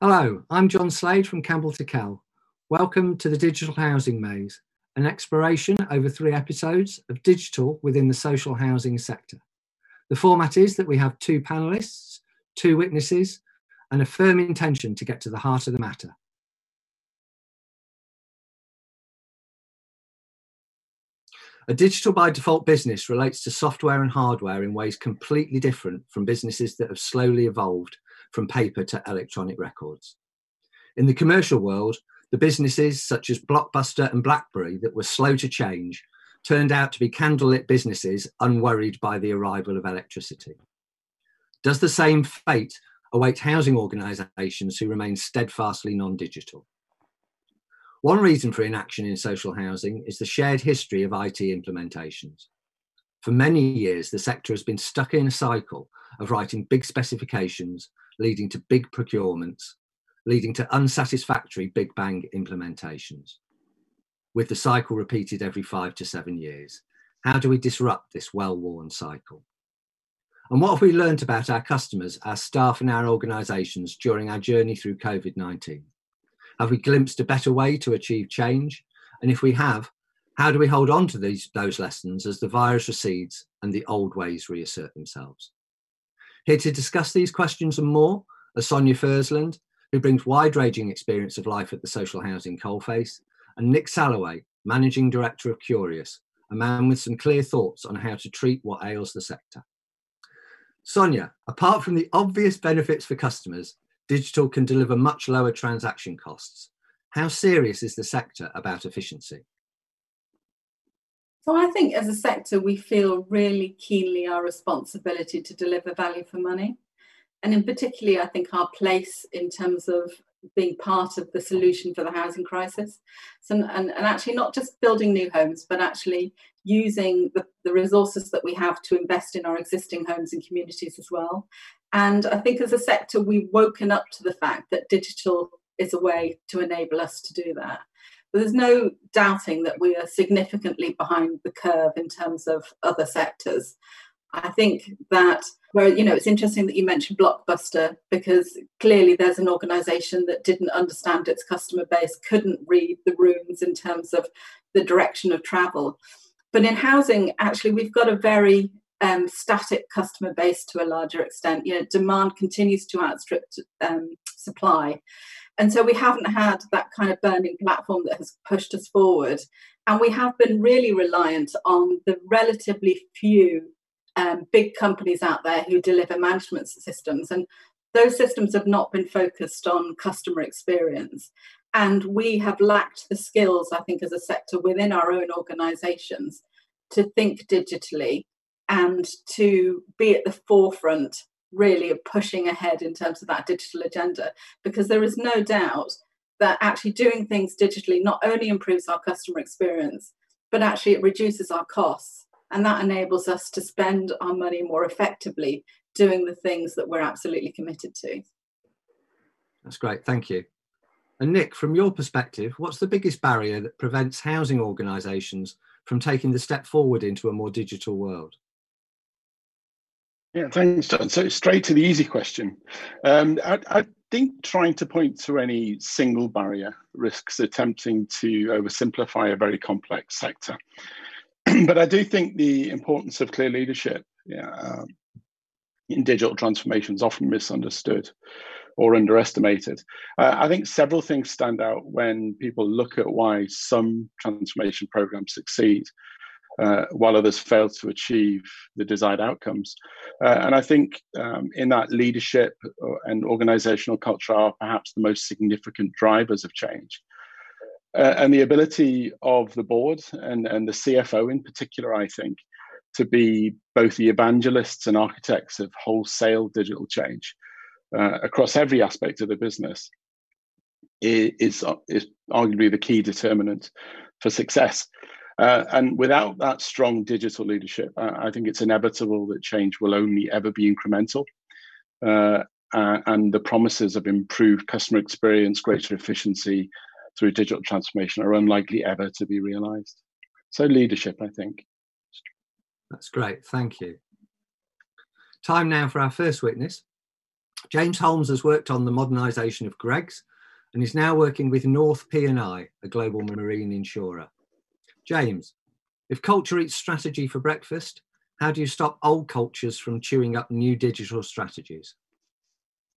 Hello, I'm John Slade from Campbell Tickell. Welcome to the Digital Housing Maze, an exploration over three episodes of digital within the social housing sector. The format is that we have two panelists, two witnesses, and a firm intention to get to the heart of the matter. A digital by default business relates to software and hardware in ways completely different from businesses that have slowly evolved from paper to electronic records. In the commercial world, the businesses such as Blockbuster and BlackBerry that were slow to change turned out to be candlelit businesses unworried by the arrival of electricity. Does the same fate await housing organisations who remain steadfastly non digital? One reason for inaction in social housing is the shared history of IT implementations. For many years, the sector has been stuck in a cycle of writing big specifications leading to big procurements, leading to unsatisfactory Big Bang implementations. With the cycle repeated every five to seven years, how do we disrupt this well worn cycle? And what have we learned about our customers, our staff, and our organisations during our journey through COVID 19? Have we glimpsed a better way to achieve change? And if we have, how do we hold on to these, those lessons as the virus recedes and the old ways reassert themselves? Here to discuss these questions and more are Sonia Fursland, who brings wide ranging experience of life at the social housing coalface, and Nick Salloway, Managing Director of Curious, a man with some clear thoughts on how to treat what ails the sector. Sonia, apart from the obvious benefits for customers, digital can deliver much lower transaction costs. How serious is the sector about efficiency? So I think as a sector, we feel really keenly our responsibility to deliver value for money. And in particularly, I think our place in terms of being part of the solution for the housing crisis. So, and, and actually not just building new homes, but actually using the, the resources that we have to invest in our existing homes and communities as well. And I think as a sector, we've woken up to the fact that digital is a way to enable us to do that. But there's no doubting that we are significantly behind the curve in terms of other sectors. I think that where you know it's interesting that you mentioned Blockbuster because clearly there's an organisation that didn't understand its customer base, couldn't read the rooms in terms of the direction of travel. But in housing, actually, we've got a very um, static customer base to a larger extent. You know, demand continues to outstrip um, supply, and so we haven't had that kind of burning platform that has pushed us forward. And we have been really reliant on the relatively few um, big companies out there who deliver management systems. And those systems have not been focused on customer experience. And we have lacked the skills, I think, as a sector within our own organizations to think digitally and to be at the forefront really of pushing ahead in terms of that digital agenda because there is no doubt that actually doing things digitally not only improves our customer experience but actually it reduces our costs. And that enables us to spend our money more effectively doing the things that we're absolutely committed to. That's great. Thank you. And nick from your perspective what's the biggest barrier that prevents housing organisations from taking the step forward into a more digital world yeah, thanks, John. So straight to the easy question. Um, I, I, think trying to point to any single barrier risks attempting to oversimplify a very complex sector. but I do think the importance of clear leadership yeah, um, in digital transformation is often misunderstood or underestimated. Uh, I think several things stand out when people look at why some transformation programs succeed uh, while others fail to achieve the desired outcomes. Uh, and I think um, in that leadership uh, and organizational culture are perhaps the most significant drivers of change. Uh, and the ability of the board and, and the CFO in particular, I think, to be both the evangelists and architects of wholesale digital change uh, across every aspect of the business is, is arguably the key determinant for success. Uh, and without that strong digital leadership, uh, I think it's inevitable that change will only ever be incremental. Uh, and the promises of improved customer experience, greater efficiency through digital transformation are unlikely ever to be realized. So, leadership, I think. That's great. Thank you. Time now for our first witness. James Holmes has worked on the modernisation of Greggs and is now working with North P&I, a global marine insurer. James, if culture eats strategy for breakfast, how do you stop old cultures from chewing up new digital strategies?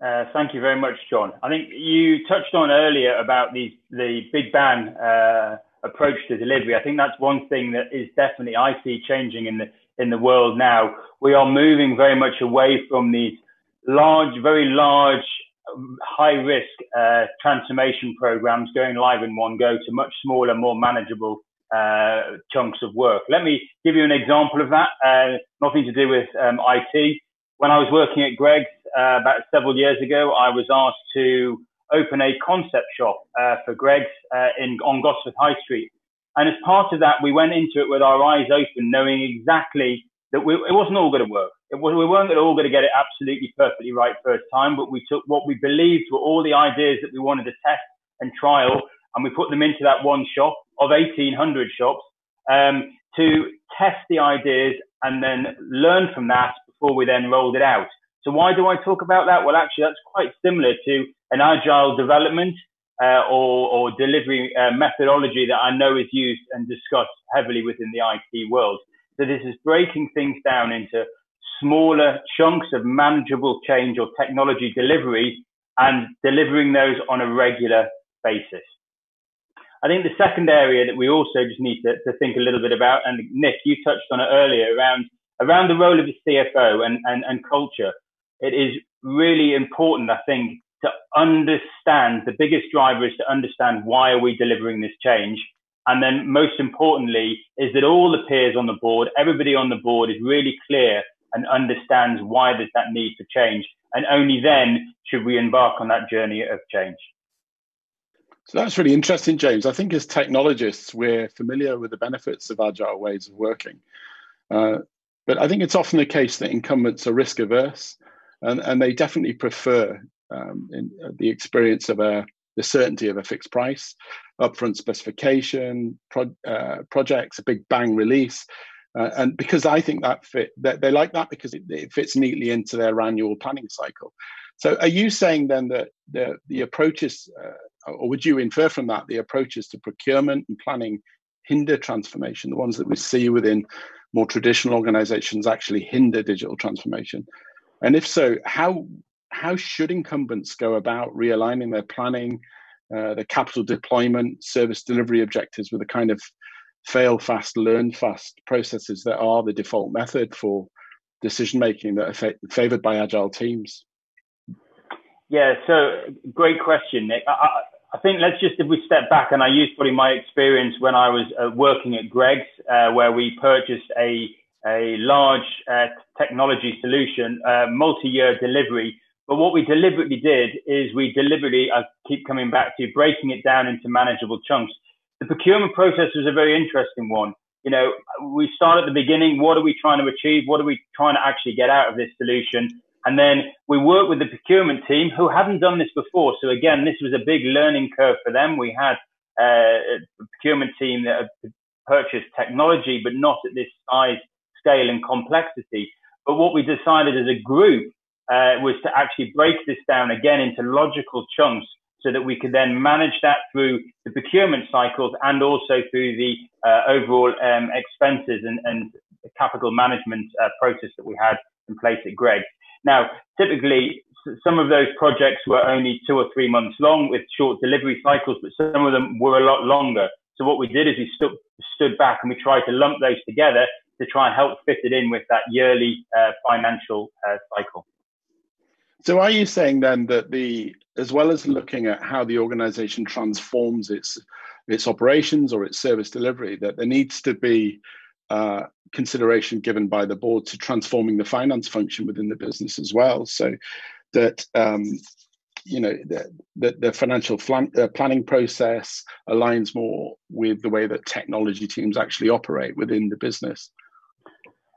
Uh, thank you very much, John. I think you touched on earlier about the the big bang uh, approach to delivery. I think that's one thing that is definitely I see changing in the in the world now. We are moving very much away from these large, very large, high risk uh, transformation programs going live in one go to much smaller, more manageable uh, chunks of work. Let me give you an example of that. Uh, nothing to do with um, IT. When I was working at Greggs uh, about several years ago, I was asked to open a concept shop uh, for Greggs uh, in on Gosforth High Street. And as part of that, we went into it with our eyes open, knowing exactly that we, it wasn't all going to work. Was, we weren't all going to get it absolutely perfectly right first time, but we took what we believed were all the ideas that we wanted to test and trial, and we put them into that one shop of 1,800 shops um, to test the ideas and then learn from that before we then rolled it out. So why do I talk about that? Well, actually, that's quite similar to an agile development uh, or, or, delivery uh, methodology that I know is used and discussed heavily within the IT world. So this is breaking things down into smaller chunks of manageable change or technology delivery and delivering those on a regular basis. I think the second area that we also just need to, to think a little bit about, and Nick, you touched on it earlier around around the role of the CFO and, and, and culture. It is really important, I think, to understand the biggest driver is to understand why are we delivering this change. And then most importantly is that all the peers on the board everybody on the board is really clear and understands why there's that need for change. And only then should we embark on that journey of change so that's really interesting james i think as technologists we're familiar with the benefits of agile ways of working uh, but i think it's often the case that incumbents are risk averse and, and they definitely prefer um, in uh, the experience of a the certainty of a fixed price, upfront specification, pro, uh, projects, a big bang release. Uh, and because I think that fit, that they like that because it, it, fits neatly into their annual planning cycle. So, are you saying then that the the approaches, uh, or would you infer from that the approaches to procurement and planning hinder transformation? The ones that we see within more traditional organizations actually hinder digital transformation. And if so, how how should incumbents go about realigning their planning, uh, their capital deployment, service delivery objectives with the kind of fail fast, learn fast processes that are the default method for decision making that are fa- favored by agile teams? Yeah, so great question, Nick. I, I, think let's just, if we step back, and I use probably my experience when I was uh, working at Greggs, uh, where we purchased a a large uh, technology solution, uh, multi-year delivery but what we deliberately did is we deliberately, I keep coming back to breaking it down into manageable chunks. The procurement process was a very interesting one. You know, we start at the beginning. What are we trying to achieve? What are we trying to actually get out of this solution? And then we work with the procurement team who hadn't done this before. So again, this was a big learning curve for them. We had uh, a procurement team that had purchased technology, but not at this size, scale, and complexity. But what we decided as a group uh, was to actually break this down again into logical chunks so that we could then manage that through the procurement cycles and also through the uh, overall um, expenses and, and capital management uh, process that we had in place at Greg. Now, typically, some of those projects were only two or three months long with short delivery cycles, but some of them were a lot longer. So what we did is we stood, back and we tried to lump those together to try and help fit it in with that yearly uh, financial uh, cycle. So are you saying then that the as well as looking at how the organization transforms its its operations or its service delivery, that there needs to be uh, consideration given by the board to transforming the finance function within the business as well, so that um, you know the, the, the financial flan- uh, planning process aligns more with the way that technology teams actually operate within the business.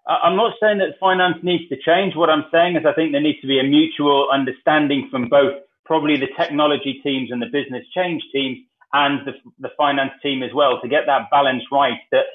I'm not saying that finance needs to change. What I'm saying is I think there needs to be a mutual understanding from both probably the technology teams and the business change teams and the, the finance team as well to get that balance right that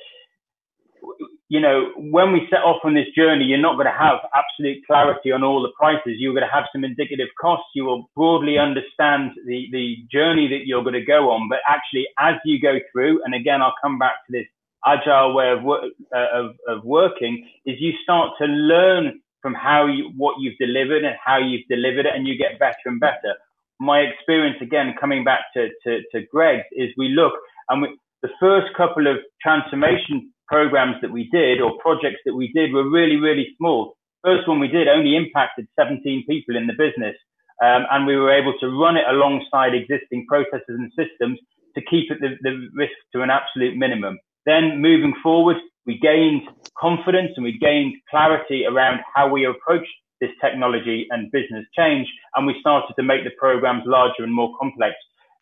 you know, when we set off on this journey, you're not going to have absolute clarity on all the prices. You're going to have some indicative costs. You will broadly understand the, the journey that you're going to go on. But actually, as you go through, and again, I'll come back to this agile way of, uh, of, of working, is you start to learn from how you, what you've delivered and how you've delivered it, and you get better and better. My experience, again, coming back to, to, to Greg, is we look and we, the first couple of transformation programs that we did or projects that we did were really, really small. First one we did only impacted 17 people in the business. Um, and we were able to run it alongside existing processes and systems to keep the, the risk to an absolute minimum. Then moving forward, we gained confidence and we gained clarity around how we approach this technology and business change. And we started to make the programs larger and more complex,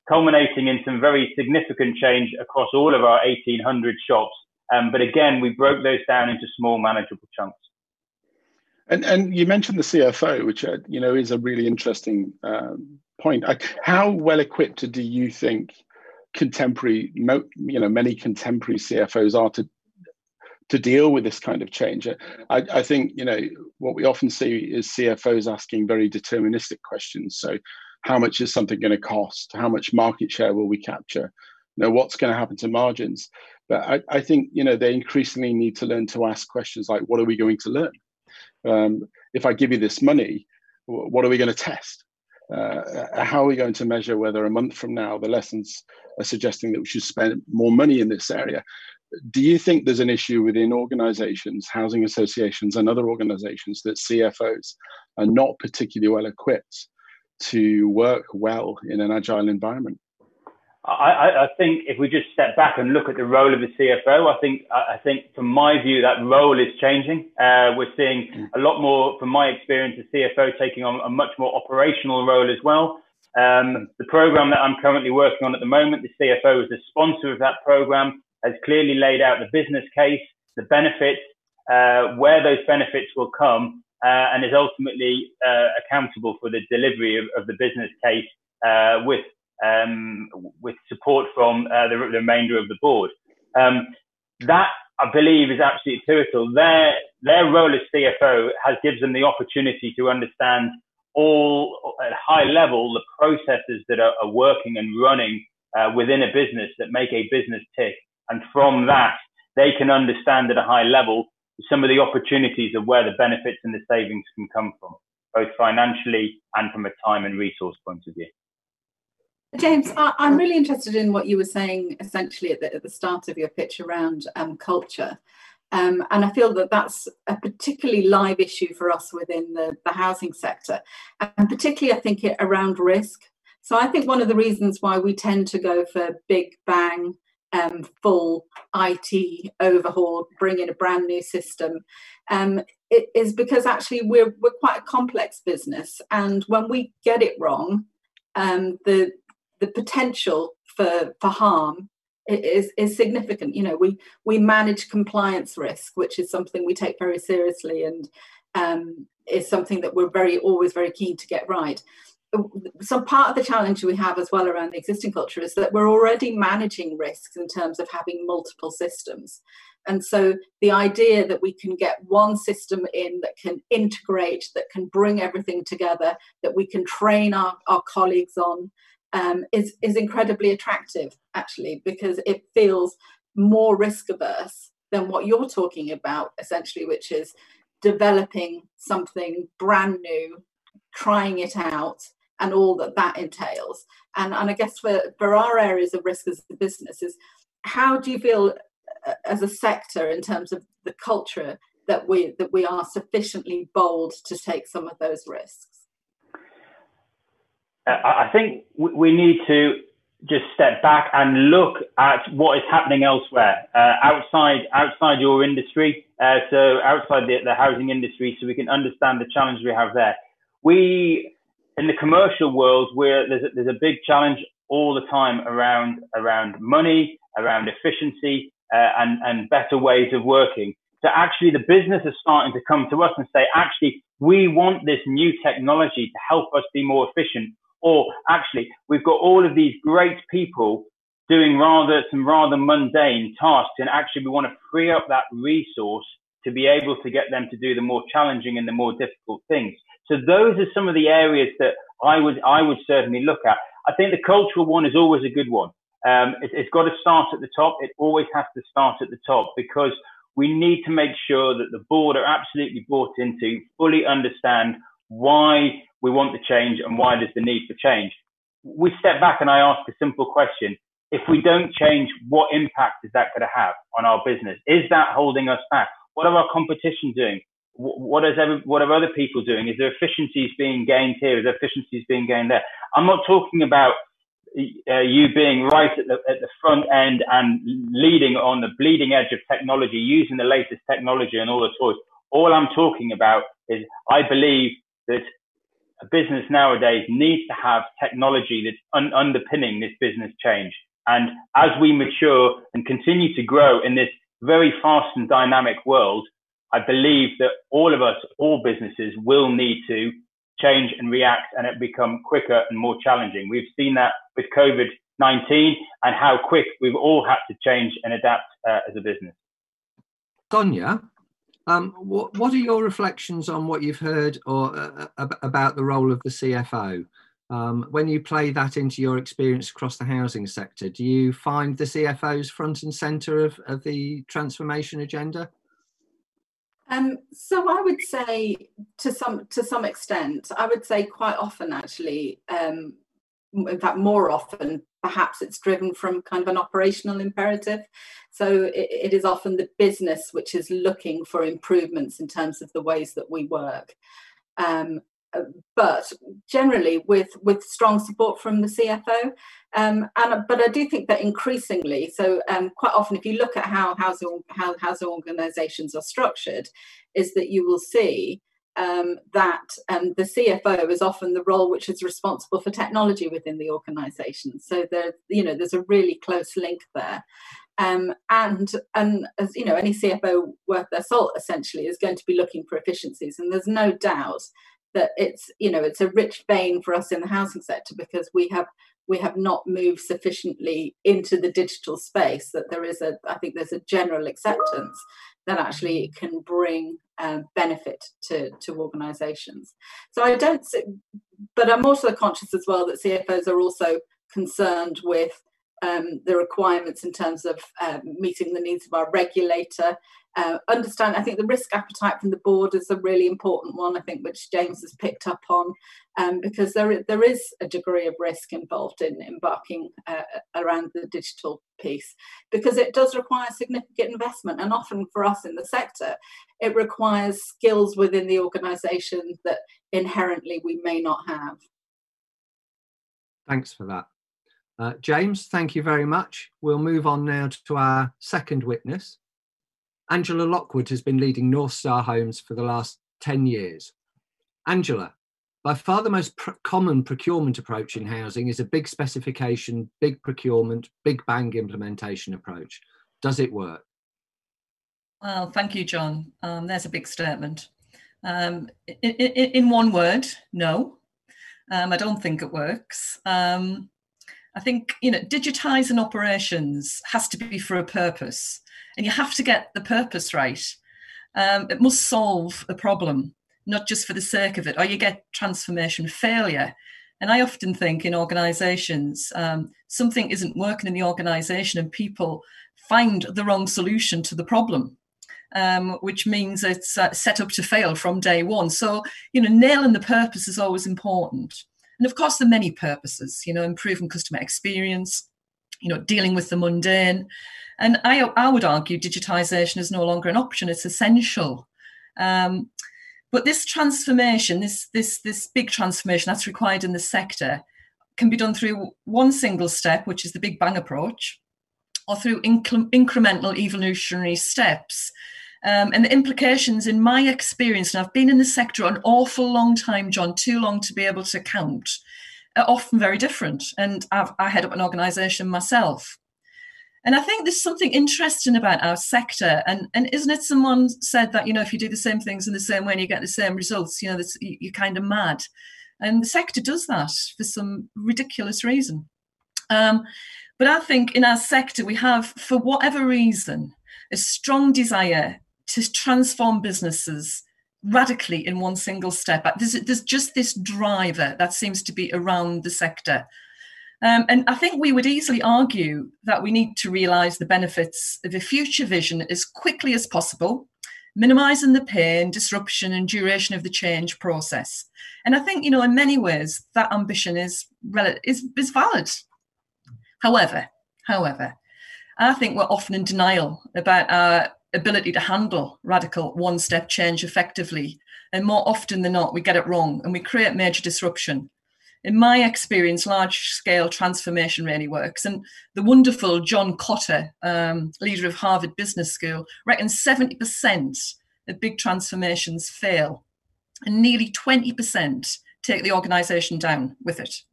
culminating in some very significant change across all of our 1800 shops um, but again, we broke those down into small, manageable chunks. And and you mentioned the CFO, which uh, you know is a really interesting um, point. I, how well equipped do you think contemporary, you know, many contemporary CFOs are to to deal with this kind of change? I, I think you know what we often see is CFOs asking very deterministic questions. So, how much is something going to cost? How much market share will we capture? Know, what's going to happen to margins? But I, I, think you know they increasingly need to learn to ask questions like, "What are we going to learn? Um, if I give you this money, what are we going to test? Uh, how are we going to measure whether a month from now the lessons are suggesting that we should spend more money in this area? Do you think there's an issue within organizations, housing associations, and other organizations that CFOs are not particularly well equipped to work well in an agile environment? I, I, think if we just step back and look at the role of the CFO, I think I think from my view that role is changing. Uh, we're seeing mm. a lot more, from my experience, the CFO taking on a much more operational role as well. Um, the program that I'm currently working on at the moment, the CFO is the sponsor of that program, has clearly laid out the business case, the benefits, uh, where those benefits will come, uh, and is ultimately uh, accountable for the delivery of, of the business case uh, with um, with support from uh, the, the, remainder of the board. Um, that I believe is absolutely pivotal. Their their role as CFO has gives them the opportunity to understand all at high level the processes that are, are working and running uh, within a business that make a business tick, and from that they can understand at a high level some of the opportunities of where the benefits and the savings can come from, both financially and from a time and resource point of view. James, I, am really interested in what you were saying essentially at the, at the start of your pitch around um, culture. Um, and I feel that that's a particularly live issue for us within the, the housing sector, and particularly I think it around risk. So I think one of the reasons why we tend to go for big bang, um, full IT overhaul, bring in a brand new system, um, is because actually we're we're quite a complex business, and when we get it wrong, um, the the potential for for harm is is significant. You know, we we manage compliance risk, which is something we take very seriously, and um, is something that we're very always very keen to get right. So part of the challenge we have as well around the existing culture is that we're already managing risks in terms of having multiple systems. And so the idea that we can get one system in that can integrate, that can bring everything together, that we can train our, our colleagues on, um, is is incredibly attractive actually because it feels more risk averse than what you're talking about essentially, which is developing something brand new, trying it out, and all that that entails. And and I guess for for our areas of risk as a business is how do you feel uh, as a sector in terms of the culture that we that we are sufficiently bold to take some of those risks I think we need to just step back and look at what is happening elsewhere uh, outside outside your industry. Uh, so outside the, the housing industry, so we can understand the challenge we have there. We in the commercial world, where there's a, there's a big challenge all the time around around money, around efficiency, uh, and and better ways of working. So actually, the business is starting to come to us and say, actually, we want this new technology to help us be more efficient or actually, we've got all of these great people doing rather some rather mundane tasks, and actually we want to free up that resource to be able to get them to do the more challenging and the more difficult things. So those are some of the areas that I would I would certainly look at. I think the cultural one is always a good one. Um, it, it's got to start at the top. It always has to start at the top because we need to make sure that the board are absolutely bought into, fully understand why we want the change and why there's the need for change. We step back and I ask a simple question. If we don't change, what impact is that going to have on our business? Is that holding us back? What are our competition doing? What is every, what are other people doing? Is there efficiencies being gained here? Is there efficiencies being gained there? I'm not talking about uh, you being right at the, at the front end and leading on the bleeding edge of technology, using the latest technology and all the toys. All I'm talking about is I believe that a business nowadays needs to have technology that's un- underpinning this business change. And as we mature and continue to grow in this very fast and dynamic world, I believe that all of us, all businesses will need to change and react and it become quicker and more challenging. We've seen that with COVID 19 and how quick we've all had to change and adapt uh, as a business. Sonia, um, what, what are your reflections on what you've heard or uh, uh about the role of the CFO? Um, when you play that into your experience across the housing sector, do you find the CFOs front and centre of, of the transformation agenda? Um, so I would say to some to some extent, I would say quite often actually, um, in fact more often, perhaps it's driven from kind of an operational imperative. So it, it is often the business which is looking for improvements in terms of the ways that we work. Um, uh, but generally with with strong support from the CFO. Um, and but I do think that increasingly, so um, quite often, if you look at how housing how housing organisations are structured, is that you will see um, that um, the CFO is often the role which is responsible for technology within the organisation. So there, you know, there's a really close link there. Um, and and as you know, any CFO worth their salt essentially is going to be looking for efficiencies, and there's no doubt that it's you know it's a rich vein for us in the housing sector because we have we have not moved sufficiently into the digital space that there is a i think there's a general acceptance that actually it can bring um, benefit to to organizations. So i don't see, but i'm also conscious as well that cfos are also concerned with um, the requirements in terms of uh, meeting the needs of our regulator uh, understand, I think the risk appetite from the board is a really important one, I think, which James has picked up on, um, because there, there is a degree of risk involved in embarking uh, around the digital piece, because it does require significant investment. And often for us in the sector, it requires skills within the organisation that inherently we may not have. Thanks for that. Uh, James, thank you very much. We'll move on now to our second witness, Angela Lockwood has been leading North Star Homes for the last 10 years. Angela, by far the most pr- common procurement approach in housing is a big specification, big procurement, big bang implementation approach. Does it work? Well, thank you, John. Um, there's a big statement. Um, in, in, in, one word, no. Um, I don't think it works. Um, I think you know, digitizing operations has to be for a purpose and you have to get the purpose right. Um, it must solve a problem, not just for the sake of it, or you get transformation failure. And I often think in organizations, um, something isn't working in the organization and people find the wrong solution to the problem. Um, which means it's uh, set up to fail from day one. So, you know, nailing the purpose is always important. And of course, there are many purposes, you know, improving customer experience, you know, dealing with the mundane, and I, I would argue digitization is no longer an option, it's essential. Um, but this transformation, this, this, this big transformation that's required in the sector, can be done through one single step, which is the Big Bang approach, or through inc- incremental evolutionary steps. Um, and the implications, in my experience, and I've been in the sector an awful long time, John, too long to be able to count, are often very different. And I've, I head up an organisation myself and I think there's something interesting about our sector. And, and isn't it someone said that, you know, if you do the same things in the same way and you get the same results, you know, you're kind of mad. And the sector does that for some ridiculous reason. Um, But I think in our sector, we have, for whatever reason, a strong desire to transform businesses radically in one single step. There's, there's just this driver that seems to be around the sector. Um, and I think we would easily argue that we need to realise the benefits of a future vision as quickly as possible, minimising the pain, disruption, and duration of the change process. And I think, you know, in many ways, that ambition is, is, is valid. However, however, I think we're often in denial about our ability to handle radical one step change effectively. And more often than not, we get it wrong and we create major disruption. In my experience, large scale transformation really works. And the wonderful John Kotter, um, leader of Harvard Business School, reckons 70% of big transformations fail, and nearly 20% take the organization down with it.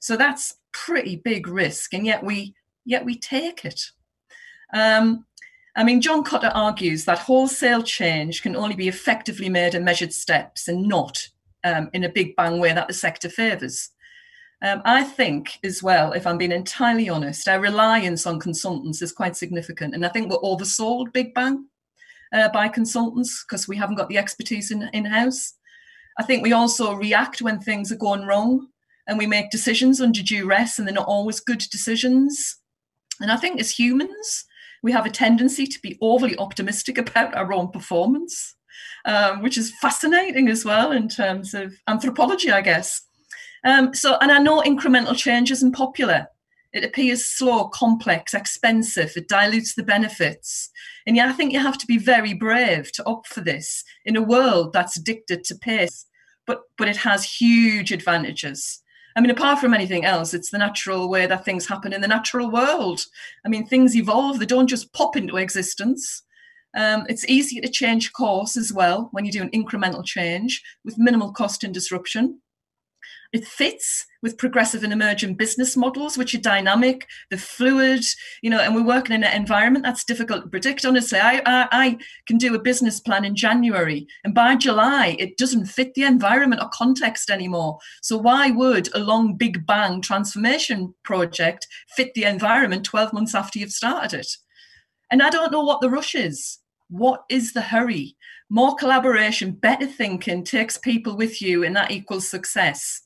So that's pretty big risk, and yet we yet we take it. Um, I mean, John Kotter argues that wholesale change can only be effectively made in measured steps and not um, in a big bang way that the sector favours. Um, I think, as well, if I'm being entirely honest, our reliance on consultants is quite significant. And I think we're oversold big bang uh, by consultants because we haven't got the expertise in, in house. I think we also react when things are going wrong and we make decisions under duress and they're not always good decisions. And I think as humans, we have a tendency to be overly optimistic about our own performance, um, which is fascinating as well in terms of anthropology, I guess. Um, so, and I know incremental change isn't popular. It appears slow, complex, expensive. It dilutes the benefits. And yeah, I think you have to be very brave to opt for this in a world that's addicted to pace. But but it has huge advantages. I mean, apart from anything else, it's the natural way that things happen in the natural world. I mean, things evolve, they don't just pop into existence. Um, it's easier to change course as well when you do an incremental change with minimal cost and disruption. It fits with progressive and emergent business models, which are dynamic, they're fluid, you know, and we're working in an environment that's difficult to predict. Honestly, I, I, I can do a business plan in January, and by July, it doesn't fit the environment or context anymore. So why would a long big bang transformation project fit the environment 12 months after you've started it? And I don't know what the rush is. What is the hurry? More collaboration, better thinking takes people with you, and that equals success.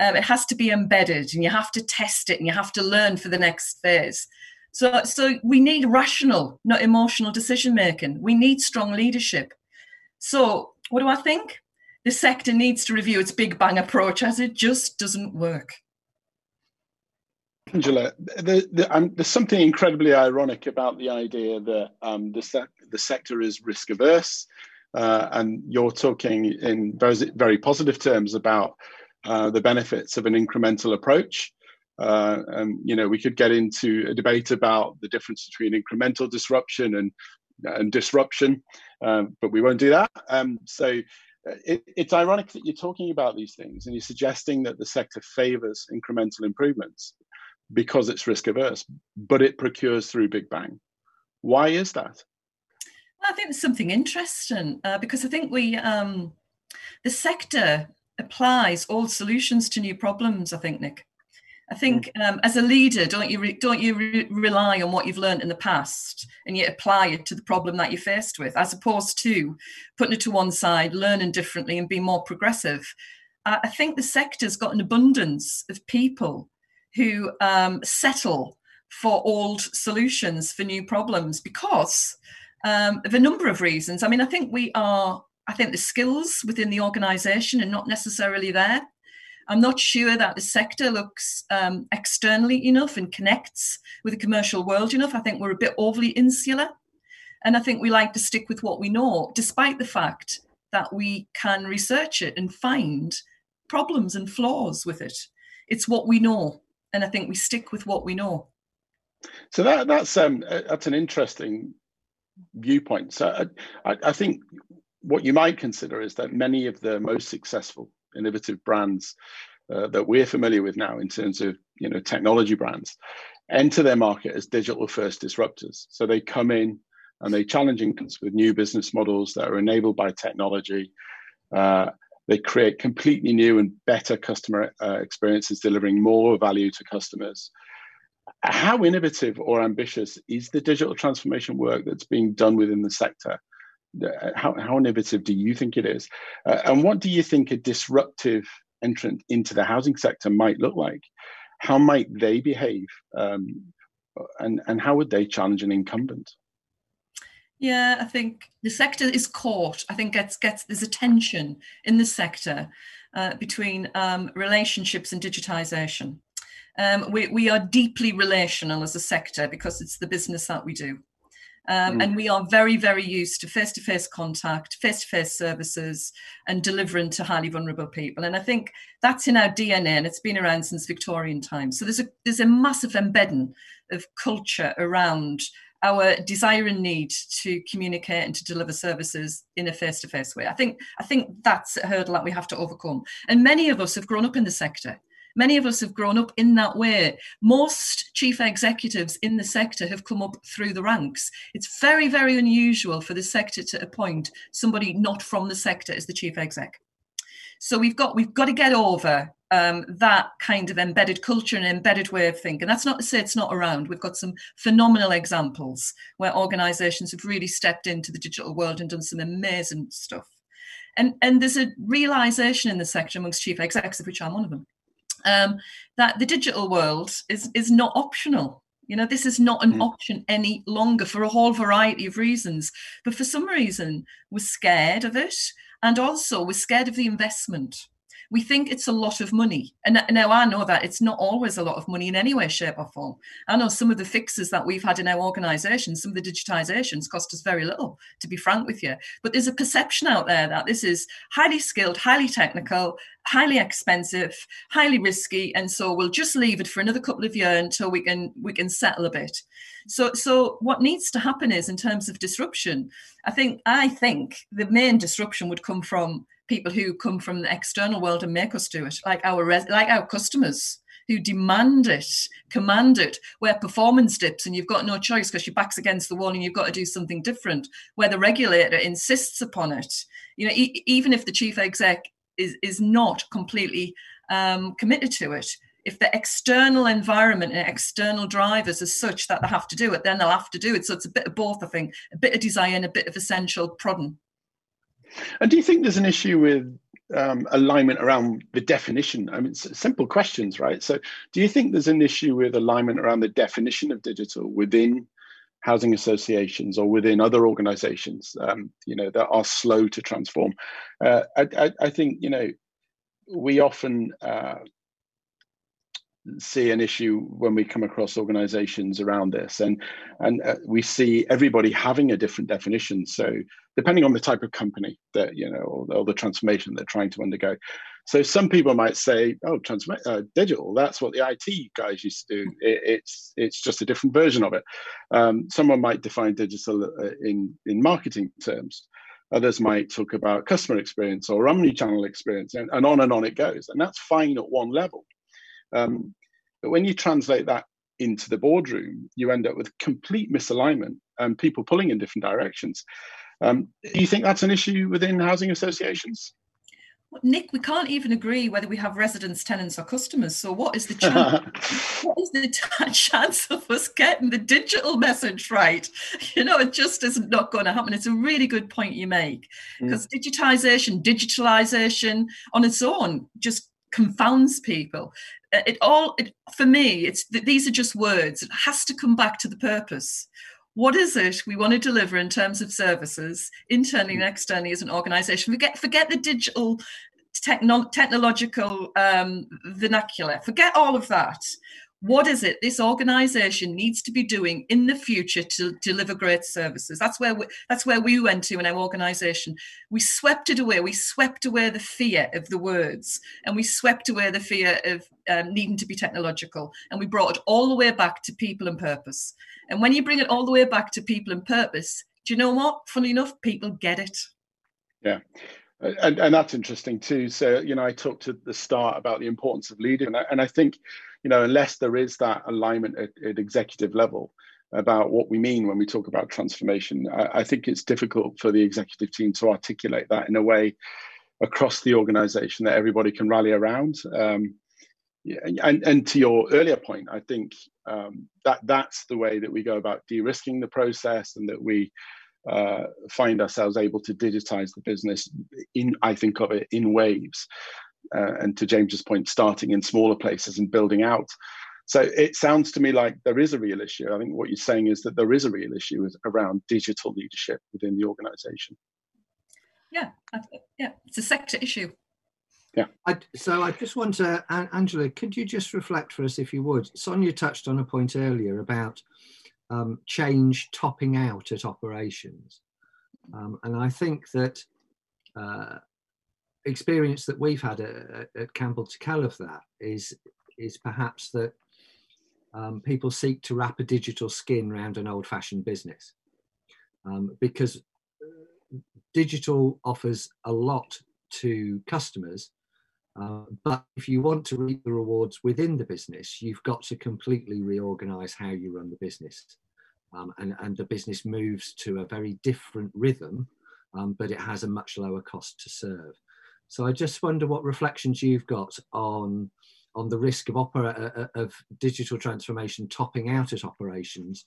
Um, it has to be embedded and you have to test it and you have to learn for the next phase. So, so we need rational, not emotional decision making. We need strong leadership. So, what do I think? The sector needs to review its big bang approach as it just doesn't work. Angela, the, the, um, there's something incredibly ironic about the idea that um, the, the sector is risk averse, uh, and you're talking in very, very positive terms about uh, the benefits of an incremental approach. Uh, and you know, we could get into a debate about the difference between incremental disruption and and disruption, um, but we won't do that. Um, so uh, it, it's ironic that you're talking about these things and you're suggesting that the sector favors incremental improvements because it's risk averse, but it procures through Big Bang. Why is that? I think there's something interesting uh, because I think we, um, the sector applies old solutions to new problems. I think, Nick. I think mm. um, as a leader, don't you re- don't you re- rely on what you've learned in the past and you apply it to the problem that you're faced with, as opposed to putting it to one side, learning differently, and being more progressive. Uh, I think the sector's got an abundance of people who um, settle for old solutions for new problems because um, of a number of reasons. I mean, I think we are I think the skills within the organisation are not necessarily there. I'm not sure that the sector looks um, externally enough and connects with the commercial world enough. I think we're a bit overly insular. And I think we like to stick with what we know, despite the fact that we can research it and find problems and flaws with it. It's what we know. And I think we stick with what we know. So that, that's um, that's an interesting viewpoint. So I, I think what you might consider is that many of the most successful innovative brands uh, that we're familiar with now in terms of you know technology brands enter their market as digital first disruptors. So they come in and they challenge incumbents with new business models that are enabled by technology. Uh, they create completely new and better customer uh, experiences delivering more value to customers. How innovative or ambitious is the digital transformation work that's being done within the sector? How, how innovative do you think it is? Uh, and what do you think a disruptive entrant into the housing sector might look like? How might they behave? Um, and, and how would they challenge an incumbent? Yeah, I think the sector is caught. I think gets gets there's a tension in the sector uh, between um, relationships and digitization. Um, we, we are deeply relational as a sector because it's the business that we do. Um, mm. And we are very, very used to face to face contact, face to face services, and delivering to highly vulnerable people. And I think that's in our DNA and it's been around since Victorian times. So there's a, there's a massive embedding of culture around our desire and need to communicate and to deliver services in a face-to-face way. I think I think that's a hurdle that we have to overcome. And many of us have grown up in the sector. Many of us have grown up in that way. Most chief executives in the sector have come up through the ranks. It's very, very unusual for the sector to appoint somebody not from the sector as the chief exec. So we've got we've got to get over um, that kind of embedded culture and embedded way of thinking. That's not to say it's not around. We've got some phenomenal examples where organisations have really stepped into the digital world and done some amazing stuff. And and there's a realization in the sector amongst chief execs, of which I'm one of them, um, that the digital world is is not optional. You know, this is not an mm. option any longer for a whole variety of reasons. But for some reason, we're scared of it, and also we're scared of the investment we think it's a lot of money. And now I know that it's not always a lot of money in any way, shape, or form. I know some of the fixes that we've had in our organisation, some of the digitisations cost us very little, to be frank with you. But there's a perception out there that this is highly skilled, highly technical, highly expensive, highly risky, and so we'll just leave it for another couple of years until we can we can settle a bit. So so what needs to happen is in terms of disruption, I think I think the main disruption would come from people who come from the external world and make us do it, like our res- like our customers who demand it, command it, where performance dips and you've got no choice because your back's against the wall and you've got to do something different, where the regulator insists upon it. You know, e- even if the chief exec is is not completely um, committed to it, if the external environment and external drivers are such that they have to do it, then they'll have to do it. So it's a bit of both, I think, a bit of desire and a bit of essential prodding. And do you think there's an issue with um, alignment around the definition? I mean, simple questions, right? So, do you think there's an issue with alignment around the definition of digital within housing associations or within other organizations, um, you know, that are slow to transform? Uh, I, I, I, think, you know, we often uh, see an issue when we come across organizations around this. And and uh, we see everybody having a different definition. So depending on the type of company that you know or, or the transformation they're trying to undergo. So some people might say oh uh, digital that's what the it guys used to do. It, it's it's just a different version of it. Um, someone might define digital uh, in in marketing terms. Others might talk about customer experience or omni-channel experience, and, and on and on it goes. And that's fine at one level. Um, but when you translate that into the boardroom, you end up with complete misalignment and people pulling in different directions. Um, do you think that's an issue within housing associations? Well, Nick, we can't even agree whether we have residents, tenants, or customers. So, what is the chance? what is the t- chance of us getting the digital message right? You know, it just is not going to happen. It's a really good point you make because mm. digitization, digitalization on its own just confounds people. It all it, for me it's these are just words. It has to come back to the purpose. What is it we want to deliver in terms of services internally and externally as an organization? Forget forget the digital techno- technological um, vernacular. Forget all of that what is it this organization needs to be doing in the future to deliver great services? That's where we, that's where we went to in our organization. We swept it away. We swept away the fear of the words and we swept away the fear of um, needing to be technological and we brought it all the way back to people and purpose. And when you bring it all the way back to people and purpose do you know what? Funny enough people get it. Yeah. And, and that's interesting too. So you know i talked at the start about the importance of leading and I, and I think you know, unless there is that alignment at, at executive level about what we mean when we talk about transformation, I, I, think it's difficult for the executive team to articulate that in a way across the organization that everybody can rally around. Um, and, and to your earlier point, I think Um, that that's the way that we go about de-risking the process, and that we uh, find ourselves able to digitize the business. In I think of it in waves, uh, and to James's point, starting in smaller places and building out. So it sounds to me like there is a real issue. I think what you're saying is that there is a real issue around digital leadership within the organisation. Yeah, yeah, it's a sector issue. Yeah. I, so I just want to, Angela, could you just reflect for us, if you would? Sonia touched on a point earlier about um, change topping out at operations. Um, and I think that uh, experience that we've had at, at Campbell Tickell of that is, is perhaps that um, people seek to wrap a digital skin around an old fashioned business um, because uh, digital offers a lot to customers uh, but if you want to reap the rewards within the business, you've got to completely reorganize how you run the business. Um, and, and the business moves to a very different rhythm, um, but it has a much lower cost to serve. So I just wonder what reflections you've got on, on the risk of, opera, uh, uh of digital transformation topping out at operations.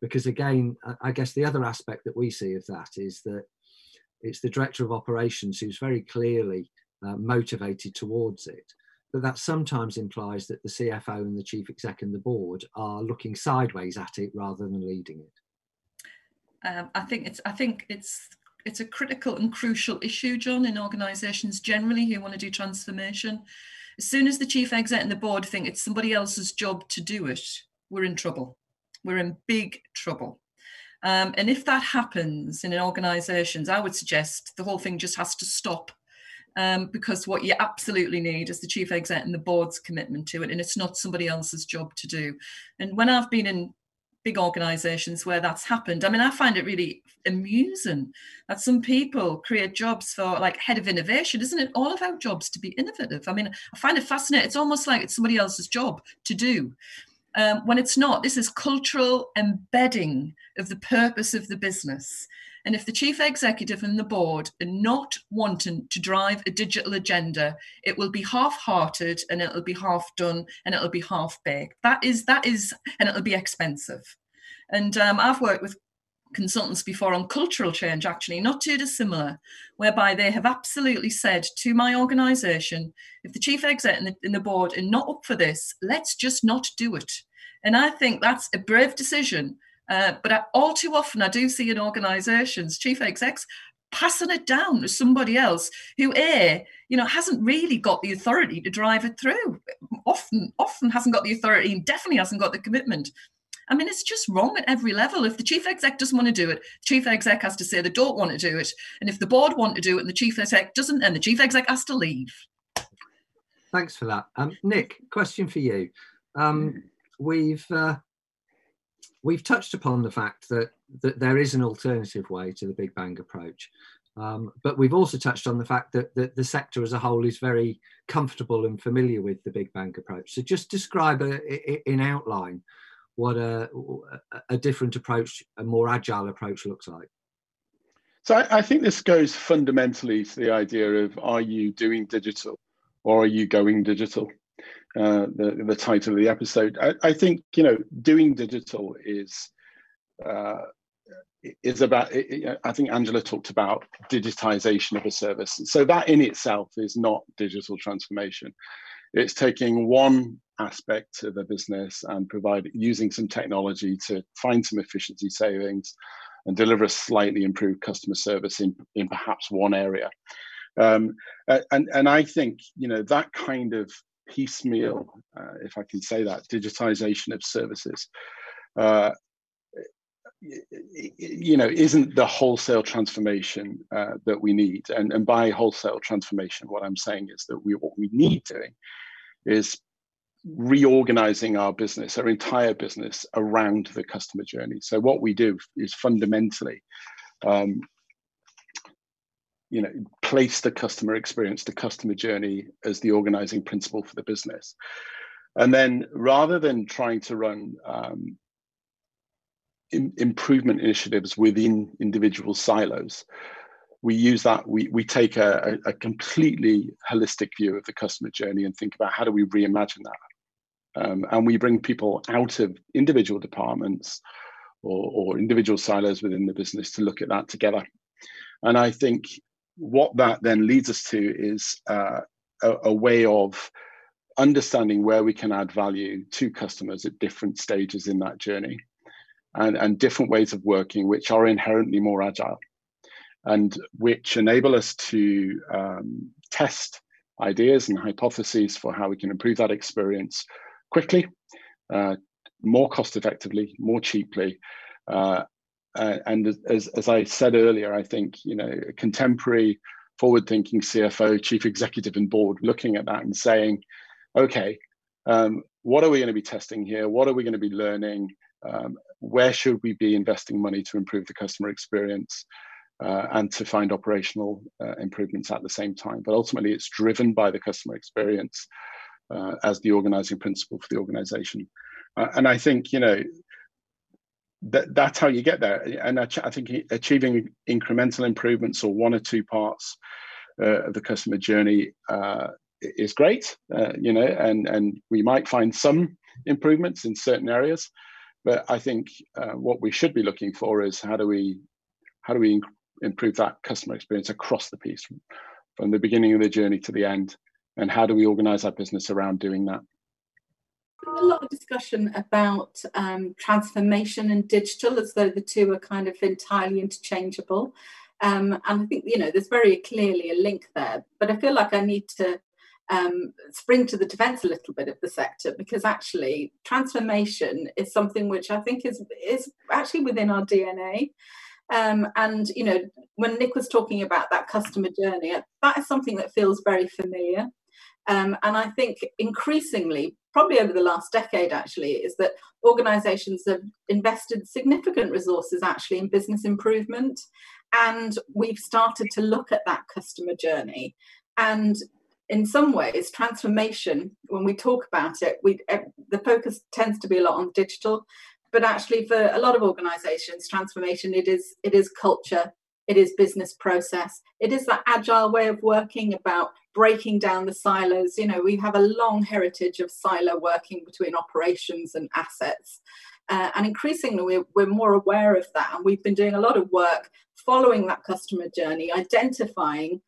Because again, I guess the other aspect that we see of that is that it's the director of operations who's very clearly uh, motivated towards it. But that sometimes implies that the CFO and the chief exec and the board are looking sideways at it rather than leading it. Um, I think it's I think it's it's a critical and crucial issue, John, in organisations generally who want to do transformation. As soon as the chief exec and the board think it's somebody else's job to do it, we're in trouble. We're in big trouble. Um, and if that happens in organisations, I would suggest the whole thing just has to stop um, because what you absolutely need is the chief exec and the board's commitment to it, and it's not somebody else's job to do. And when I've been in big organizations where that's happened, I mean, I find it really amusing that some people create jobs for like head of innovation. Isn't it all about jobs to be innovative? I mean, I find it fascinating. It's almost like it's somebody else's job to do. Um, when it's not, this is cultural embedding of the purpose of the business. And if the chief executive and the board are not wanting to drive a digital agenda, it will be half-hearted and it'll be half done and it'll be half baked. That is that is, and it'll be expensive. And um, I've worked with consultants before on cultural change, actually, not too dissimilar, whereby they have absolutely said to my organization, if the chief exec and the, and the board are not up for this, let's just not do it. And I think that's a brave decision uh, but I, all too often, I do see in organisations chief execs passing it down to somebody else who a you know hasn't really got the authority to drive it through often often hasn't got the authority and definitely hasn't got the commitment I mean, it's just wrong at every level. If the chief exec doesn't want to do it, the chief exec has to say they don't want to do it. And if the board want to do it and the chief exec doesn't, then the chief exec has to leave. Thanks for that. Um, Nick, question for you. Um, we've uh, we've touched upon the fact that, that there is an alternative way to the Big Bang approach. Um, but we've also touched on the fact that, that the sector as a whole is very comfortable and familiar with the Big Bang approach. So just describe a, in outline what a, a different approach, a more agile approach looks like. So I, I, think this goes fundamentally to the idea of are you doing digital or are you going digital? Uh, the, the title of the episode. I, I, think you know doing digital is uh, is about. I think Angela talked about digitization of a service. So that in itself is not digital transformation. It's taking one aspect of the business and provide using some technology to find some efficiency savings and deliver a slightly improved customer service in, in perhaps one area. Um, and, and I think you know that kind of piecemeal, uh, if I can say that, digitization of services, uh, you know, isn't the wholesale transformation uh, that we need. And, and by wholesale transformation, what I'm saying is that we what we need doing is reorganizing our business, our entire business around the customer journey. So what we do is fundamentally um, you know place the customer experience the customer journey as the organizing principle for the business and then rather than trying to run um, in, improvement initiatives within individual silos we use that we, we take a, a, completely holistic view of the customer journey and think about how do we reimagine that Um, and we bring people out of individual departments or, or individual silos within the business to look at that together. And I think what that then leads us to is uh, a, a, way of understanding where we can add value to customers at different stages in that journey and, and different ways of working which are inherently more agile and which enable us to um, test ideas and hypotheses for how we can improve that experience quickly, uh, more cost effectively, more cheaply. Uh, uh, and as, as I said earlier, I think you know a contemporary, forward-thinking CFO, chief executive, and board looking at that and saying, okay, um, what are we going to be testing here? What are we going to be learning? Um, where should we be investing money to improve the customer experience? uh, and to find operational uh, improvements at the same time. But ultimately, it's driven by the customer experience uh, as the organizing principle for the organization. Uh, and I think, you know, that, that's how you get there. And I, I think achieving incremental improvements or one or two parts uh, of the customer journey uh, is great, you know, and, and we might find some improvements in certain areas. But I think what we should be looking for is how do we how do we improve that customer experience across the piece from the beginning of the journey to the end and how do we organize our business around doing that a lot of discussion about um, transformation and digital as though the two are kind of entirely interchangeable um, and i think you know there's very clearly a link there but i feel like i need to um, spring to the defense a little bit of the sector because actually transformation is something which I think is is actually within our DNA. Um, and you know, when Nick was talking about that customer journey, that is something that feels very familiar. Um, and I think increasingly, probably over the last decade, actually, is that organisations have invested significant resources actually in business improvement, and we've started to look at that customer journey. And in some ways, transformation, when we talk about it, we eh, the focus tends to be a lot on digital, but actually for a lot of organizations transformation it is it is culture it is business process it is that agile way of working about breaking down the silos. You know we have a long heritage of silo working between operations and assets. Uh, and increasingly we're, we're more aware of that. And we've been doing a lot of work following that customer journey identifying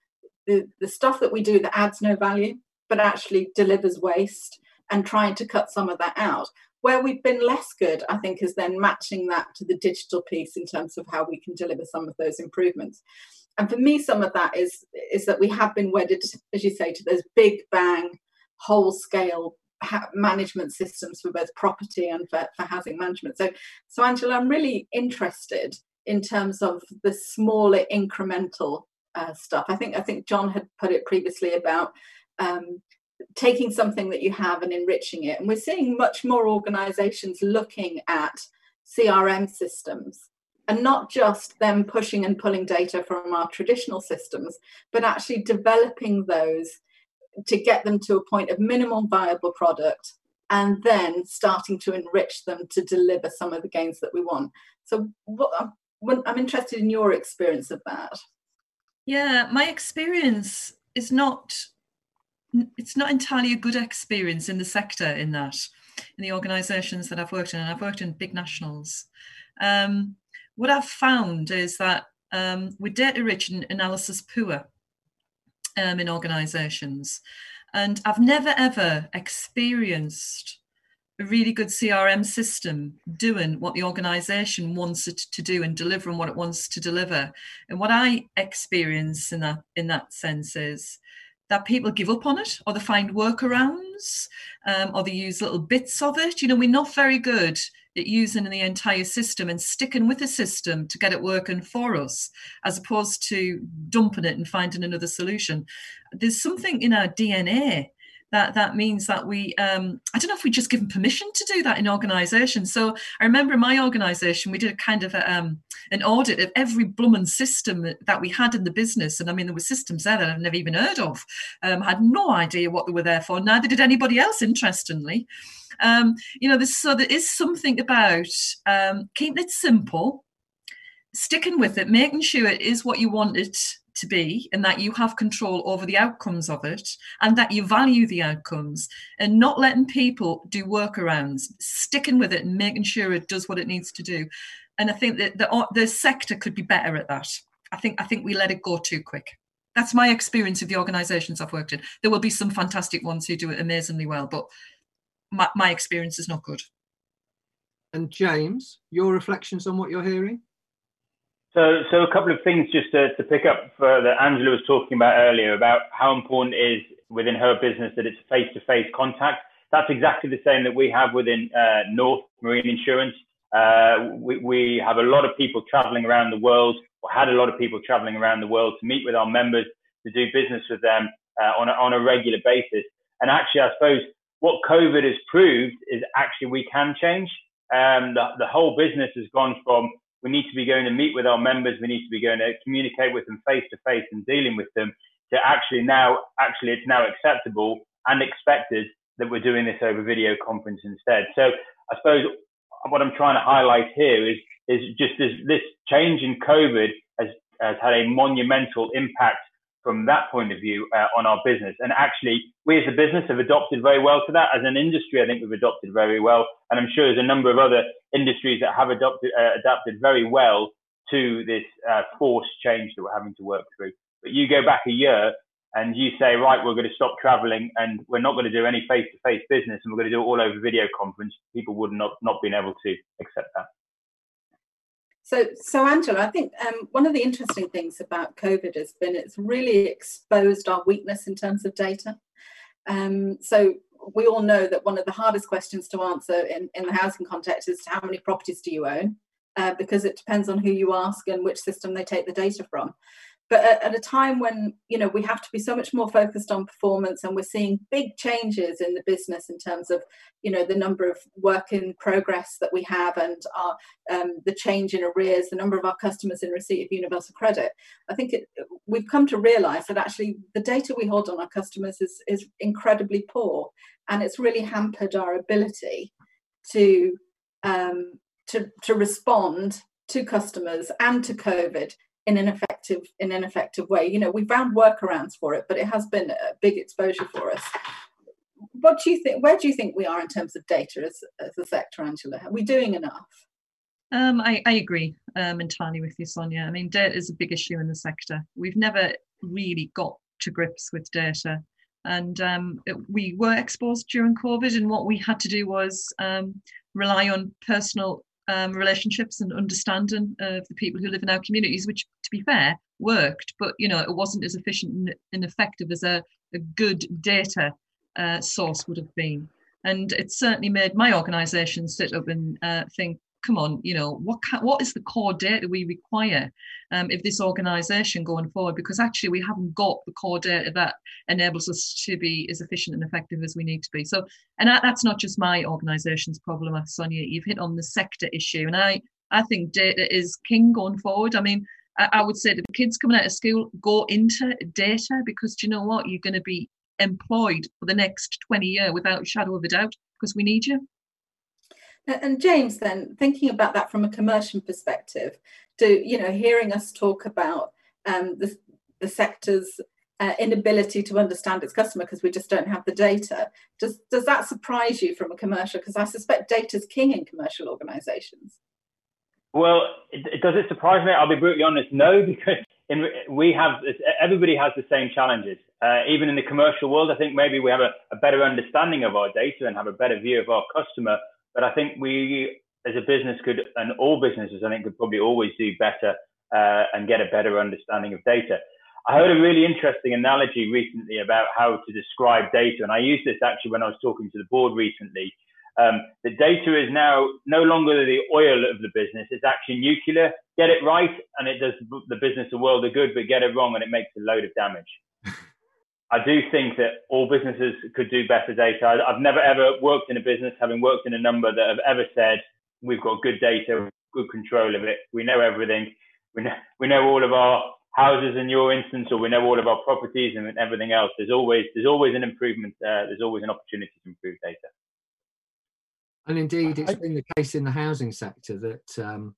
the, the stuff that we do that adds no value but actually delivers waste and trying to cut some of that out. Where we've been less good, I think, is then matching that to the digital piece in terms of how we can deliver some of those improvements. And for me, some of that is is that we have been wedded, as you say, to those big bang, whole scale ha- management systems for both property and for, for housing management. So, so Angela, I'm really interested in terms of the smaller incremental uh, stuff. I think I think John had put it previously about um, taking something that you have and enriching it. And we're seeing much more organizations looking at CRM systems and not just them pushing and pulling data from our traditional systems, but actually developing those to get them to a point of minimum viable product and then starting to enrich them to deliver some of the gains that we want. So, what, I'm interested in your experience of that. Yeah, my experience is not it's not entirely a good experience in the sector in that in the organizations that I've worked in and I've worked in big nationals um, what I've found is that um, we're data rich and analysis poor um, in organizations and I've never ever experienced a really good CRM system doing what the organization wants it to do and delivering what it wants to deliver. And what I experience in that in that sense is that people give up on it or they find workarounds um, or they use little bits of it. You know, we're not very good at using the entire system and sticking with the system to get it working for us, as opposed to dumping it and finding another solution. There's something in our DNA that that means that we um, i don't know if we just given permission to do that in organizations so i remember in my organization we did a kind of a, um, an audit of every blummin system that we had in the business. And i mean there were systems there that i've never even heard of. Um, had no idea what they were there for. Neither did anybody else interestingly. Um, you know this so there is something about um, keeping it simple sticking with it, making sure it is what you want it to be and that you have control over the outcomes of it and that you value the outcomes and not letting people do workarounds, sticking with it and making sure it does what it needs to do. And I think that the, the sector could be better at that. I think I think we let it go too quick. That's my experience of the organisations I've worked in. There will be some fantastic ones who do it amazingly well, but my, my experience is not good. And James, your reflections on what you're hearing? So, so a couple of things just to, to pick up that Angela was talking about earlier about how important it is within her business that it's face-to-face contact. That's exactly the same that we have within uh, North Marine Insurance. Uh, we, we have a lot of people traveling around the world, or had a lot of people traveling around the world to meet with our members, to do business with them uh, on, a, on a regular basis. And actually, I suppose what COVID has proved is actually we can change. Um, the, the whole business has gone from we need to be going to meet with our members, we need to be going to communicate with them face to face and dealing with them to actually now, actually, it's now acceptable and expected that we're doing this over video conference instead. So I suppose what I'm trying to highlight here is is just this, this change in COVID has, has had a monumental impact from that point of view uh, on our business. And actually, we as a business have adopted very well to that. As an industry, I think we've adopted very well. And I'm sure there's a number of other industries that have adopted, uh, adapted very well to this uh, forced change that we're having to work through. But you go back a year and you say, right, we're going to stop traveling and we're not going to do any face to face business and we're going to do it all over video conference, people would not, not been able to accept that. So, so Angela, I think um, one of the interesting things about COVID has been it's really exposed our weakness in terms of data. Um, so we all know that one of the hardest questions to answer in, in the housing context is how many properties do you own? Uh, because it depends on who you ask and which system they take the data from but at, at, a time when you know we have to be so much more focused on performance and we're seeing big changes in the business in terms of you know the number of work in progress that we have and our um, the change in arrears the number of our customers in receipt of universal credit. I think it, we've come to realize that actually the data we hold on our customers is is incredibly poor and it's really hampered our ability to um, to to respond to customers and to covid in an effective in an effective way. You know, we found workarounds for it, but it has been a big exposure for us. What do you think? Where do you think we are in terms of data as, as a sector, Angela? Are we doing enough? Um, I, I, agree um, entirely with you, Sonia. I mean, data is a big issue in the sector. We've never really got to grips with data. And um, it, we were exposed during COVID, and what we had to do was um, rely on personal um, relationships and understanding of the people who live in our communities, which, to be fair, worked, but you know it wasn't as efficient and effective as a, a good data uh, source would have been. And it certainly made my organisation sit up and uh, think, come on, you know, what what is the core data we require um, if this organisation going forward? Because actually, we haven't got the core data that enables us to be as efficient and effective as we need to be. So, and that, that's not just my organisation's problem, Sonia. You've hit on the sector issue, and I I think data is king going forward. I mean. I, would say to the kids coming out of school, go into data because do you know what? You're going to be employed for the next 20 years without shadow of a doubt because we need you. And James, then thinking about that from a commercial perspective, do you know, hearing us talk about um, the, the sector's uh, inability to understand its customer because we just don't have the data, does does that surprise you from a commercial? Because I suspect data is king in commercial organisations. Well, it, does it surprise me? I'll be brutally honest. No, because in, we have everybody has the same challenges. Uh, even in the commercial world, I think maybe we have a, a, better understanding of our data and have a better view of our customer. But I think we, as a business, could, and all businesses, I think, could probably always do better uh, and get a better understanding of data. I heard a really interesting analogy recently about how to describe data, and I used this actually when I was talking to the board recently. Um, the data is now no longer the oil of the business; it's actually nuclear. Get it right, and it does the business a world of good, but get it wrong, and it makes a load of damage. I do think that all businesses could do better data. I, have never ever worked in a business, having worked in a number that have ever said we've got good data, good control of it. We know everything. We know we know all of our houses in your instance, or we know all of our properties and everything else. There's always there's always an improvement. Uh, there's always an opportunity to improve data. And indeed, it's been the case in the housing sector that um,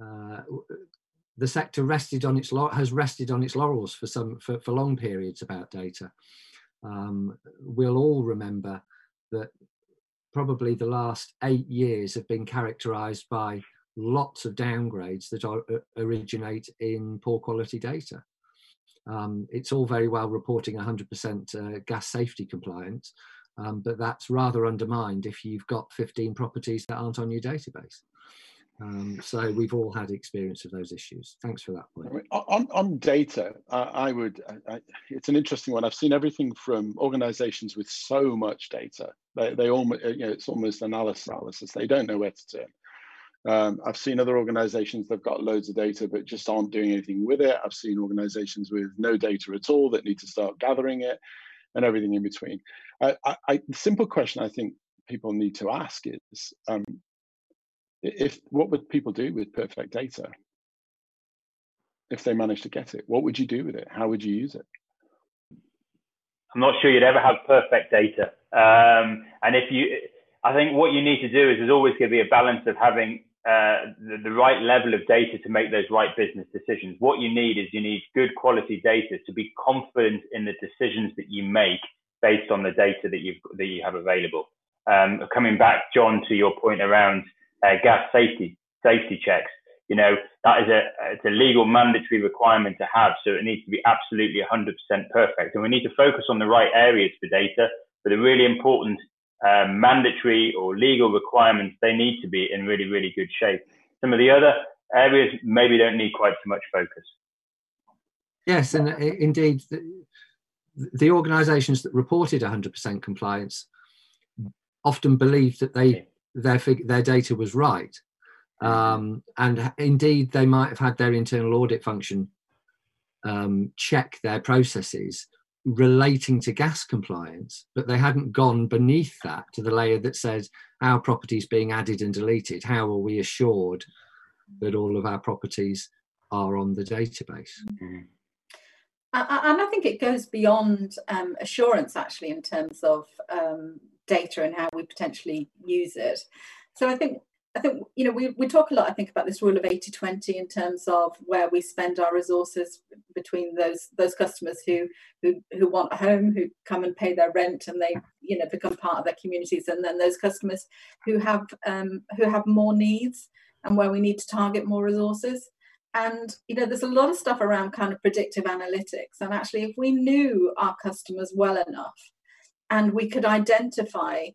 uh, the sector rested on its has rested on its laurels for some for, for long periods about data. Um, we'll all remember that probably the last eight years have been characterized by lots of downgrades that are, uh, originate in poor quality data. Um, it's all very well reporting 100% uh, gas safety compliance, um, but that's rather undermined if you've got 15 properties that aren't on your database. Um, so we've all had experience of those issues. Thanks for that point. On, on data, I would, I, it's an interesting one. I've seen everything from organizations with so much data. They, they almost, you know, it's almost analysis. They don't know where to turn. Um, I've seen other organizations that've got loads of data but just aren't doing anything with it. I've seen organizations with no data at all that need to start gathering it and everything in between. I, I, the simple question I think people need to ask is um, if what would people do with perfect data if they managed to get it? What would you do with it? How would you use it? I'm not sure you'd ever have perfect data. Um, and if you, I think what you need to do is there's always going to be a balance of having uh, the, the, right level of data to make those right business decisions. What you need is you need good quality data to be confident in the decisions that you make based on the data that you've that you have available. Um, coming back, John, to your point around uh, gas safety safety checks. You know that is a it's a legal mandatory requirement to have, so it needs to be absolutely 100% perfect. And we need to focus on the right areas for data, but the really important um, mandatory or legal requirements they need to be in really really good shape. Some of the other areas maybe don't need quite so much focus. Yes, and uh, indeed, the, the organisations that reported 100% compliance often believed that they their fig- their data was right. Mm-hmm. Um, and indeed, they might have had their internal audit function um, check their processes relating to gas compliance, but they hadn't gone beneath that to the layer that says our properties being added and deleted. How are we assured that all of our properties are on the database? Mm-hmm. And I think it goes beyond um, assurance, actually, in terms of um, data and how we potentially use it. So I think I think you know we, we talk a lot I think about this rule of 80-20 in terms of where we spend our resources between those those customers who who who want a home who come and pay their rent and they you know become part of their communities and then those customers who have um, who have more needs and where we need to target more resources and you know there's a lot of stuff around kind of predictive analytics and actually if we knew our customers well enough and we could identify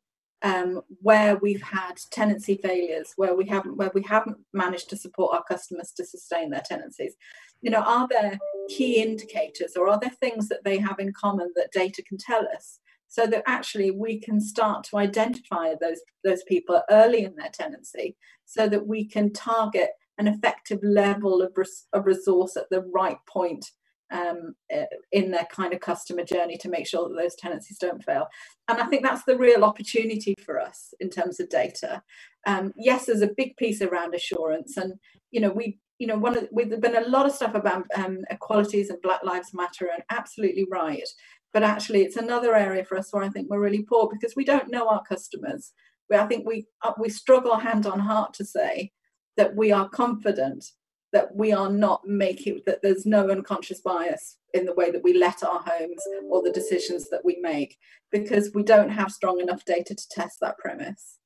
um, where we've had tenancy failures, where we haven't where we haven't managed to support our customers to sustain their tenancies. You know, are there key indicators or are there things that they have in common that data can tell us? So that actually we can start to identify those those people early in their tenancy, so that we can target an effective level of, res- of resource at the right point um, uh, in their kind of customer journey to make sure that those tenancies don't fail. And I think that's the real opportunity for us in terms of data. Um, yes, there's a big piece around assurance, and you know we. You know, one of the, we've been a lot of stuff about um, equalities and Black Lives Matter, and absolutely right. But actually, it's another area for us where I think we're really poor because we don't know our customers. We, I think we uh, we struggle hand on heart to say that we are confident that we are not making that there's no unconscious bias in the way that we let our homes or the decisions that we make because we don't have strong enough data to test that premise.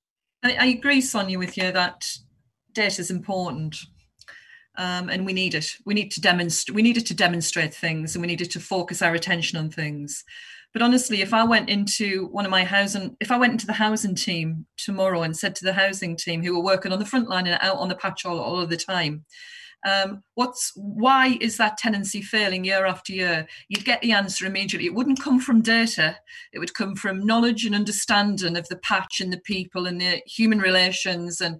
I, agree sonia with you that data is important um, and we need it. We need to demonstrate we needed to demonstrate things and we needed to focus our attention on things but honestly if i went into one of my housing if i went into the housing team tomorrow and said to the housing team who were working on the front line and out on the patch all, all of the time um, what's why is that tenancy failing year after year? You'd get the answer immediately. It wouldn't come from data. It would come from knowledge and understanding of the patch and the people and the human relations. And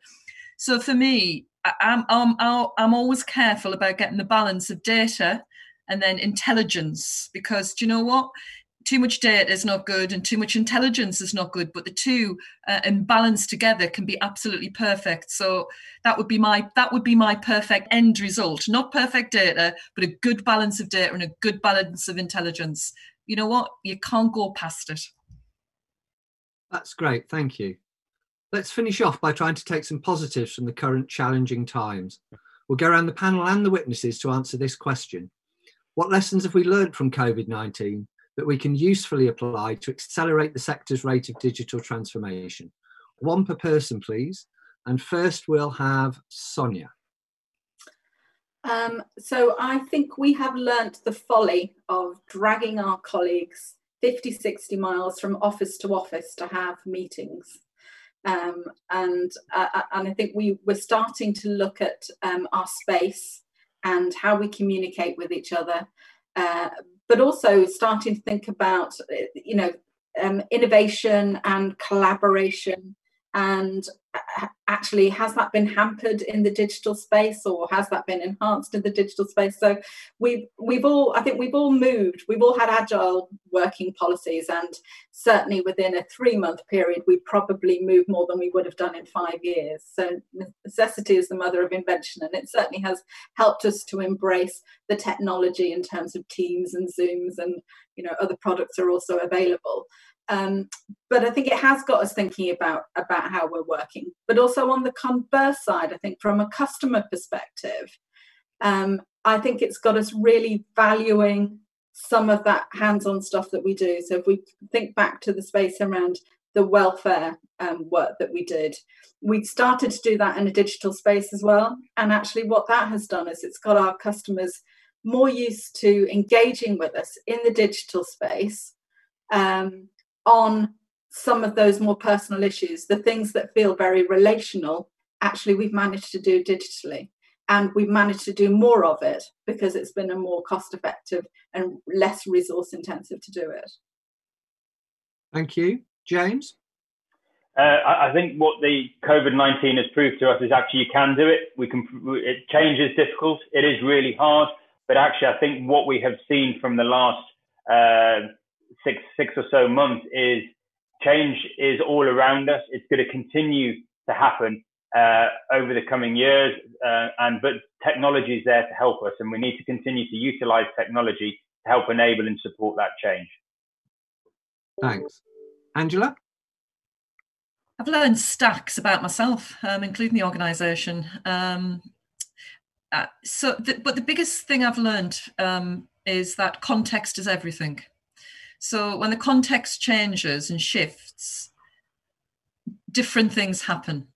so for me, I'm I'm I'm always careful about getting the balance of data and then intelligence because do you know what too much data is not good and too much intelligence is not good but the two uh, and balanced together can be absolutely perfect. So that would be my that would be my perfect end result. Not perfect data but a good balance of data and a good balance of intelligence. You know what? You can't go past it. That's great. Thank you. Let's finish off by trying to take some positives from the current challenging times. We'll go around the panel and the witnesses to answer this question. What lessons have we learned from COVID 19 that we can usefully apply to accelerate the sector's rate of digital transformation? One per person, please. And first, we'll have Sonia. Um, so I think we have learnt the folly of dragging our colleagues 50, 60 miles from office to office to have meetings. Um, and, uh, uh, and I think we, we're starting to look at um, our space and how we communicate with each other, uh, but also starting to think about, uh, you know, um, innovation and collaboration and uh, actually has that been hampered in the digital space or has that been enhanced in the digital space? So we've we've all i think we've all moved we've all had agile working policies and certainly within a three month period we probably moved more than we would have done in five years. So necessity is the mother of invention and it certainly has helped us to embrace the technology in terms of teams and zooms and you know other products are also available um, but I think it has got us thinking about about how we're working. But also on the converse side, I think from a customer perspective, um, I think it's got us really valuing some of that hands-on stuff that we do. So if we think back to the space around the welfare um, work that we did, we started to do that in a digital space as well. And actually, what that has done is it's got our customers more used to engaging with us in the digital space. Um, on some of those more personal issues, the things that feel very relational, actually we've managed to do digitally. And we've managed to do more of it because it's been a more cost effective and less resource intensive to do it. Thank you. James? Uh, I think what the COVID nineteen has proved to us is actually you can do it. We can. It, change is difficult. It is really hard. But actually, I think what we have seen from the last uh, six six or so months is change is all around us. It's going to continue to happen uh, over the coming years, uh, and but technology is there to help us, and we need to continue to utilize technology to help enable and support that change. Thanks, Angela. I've learned stacks about myself, um, including the organisation. Um, uh, so, the, but the biggest thing I've learned um, is that context is everything. So when the context changes and shifts, different things happen,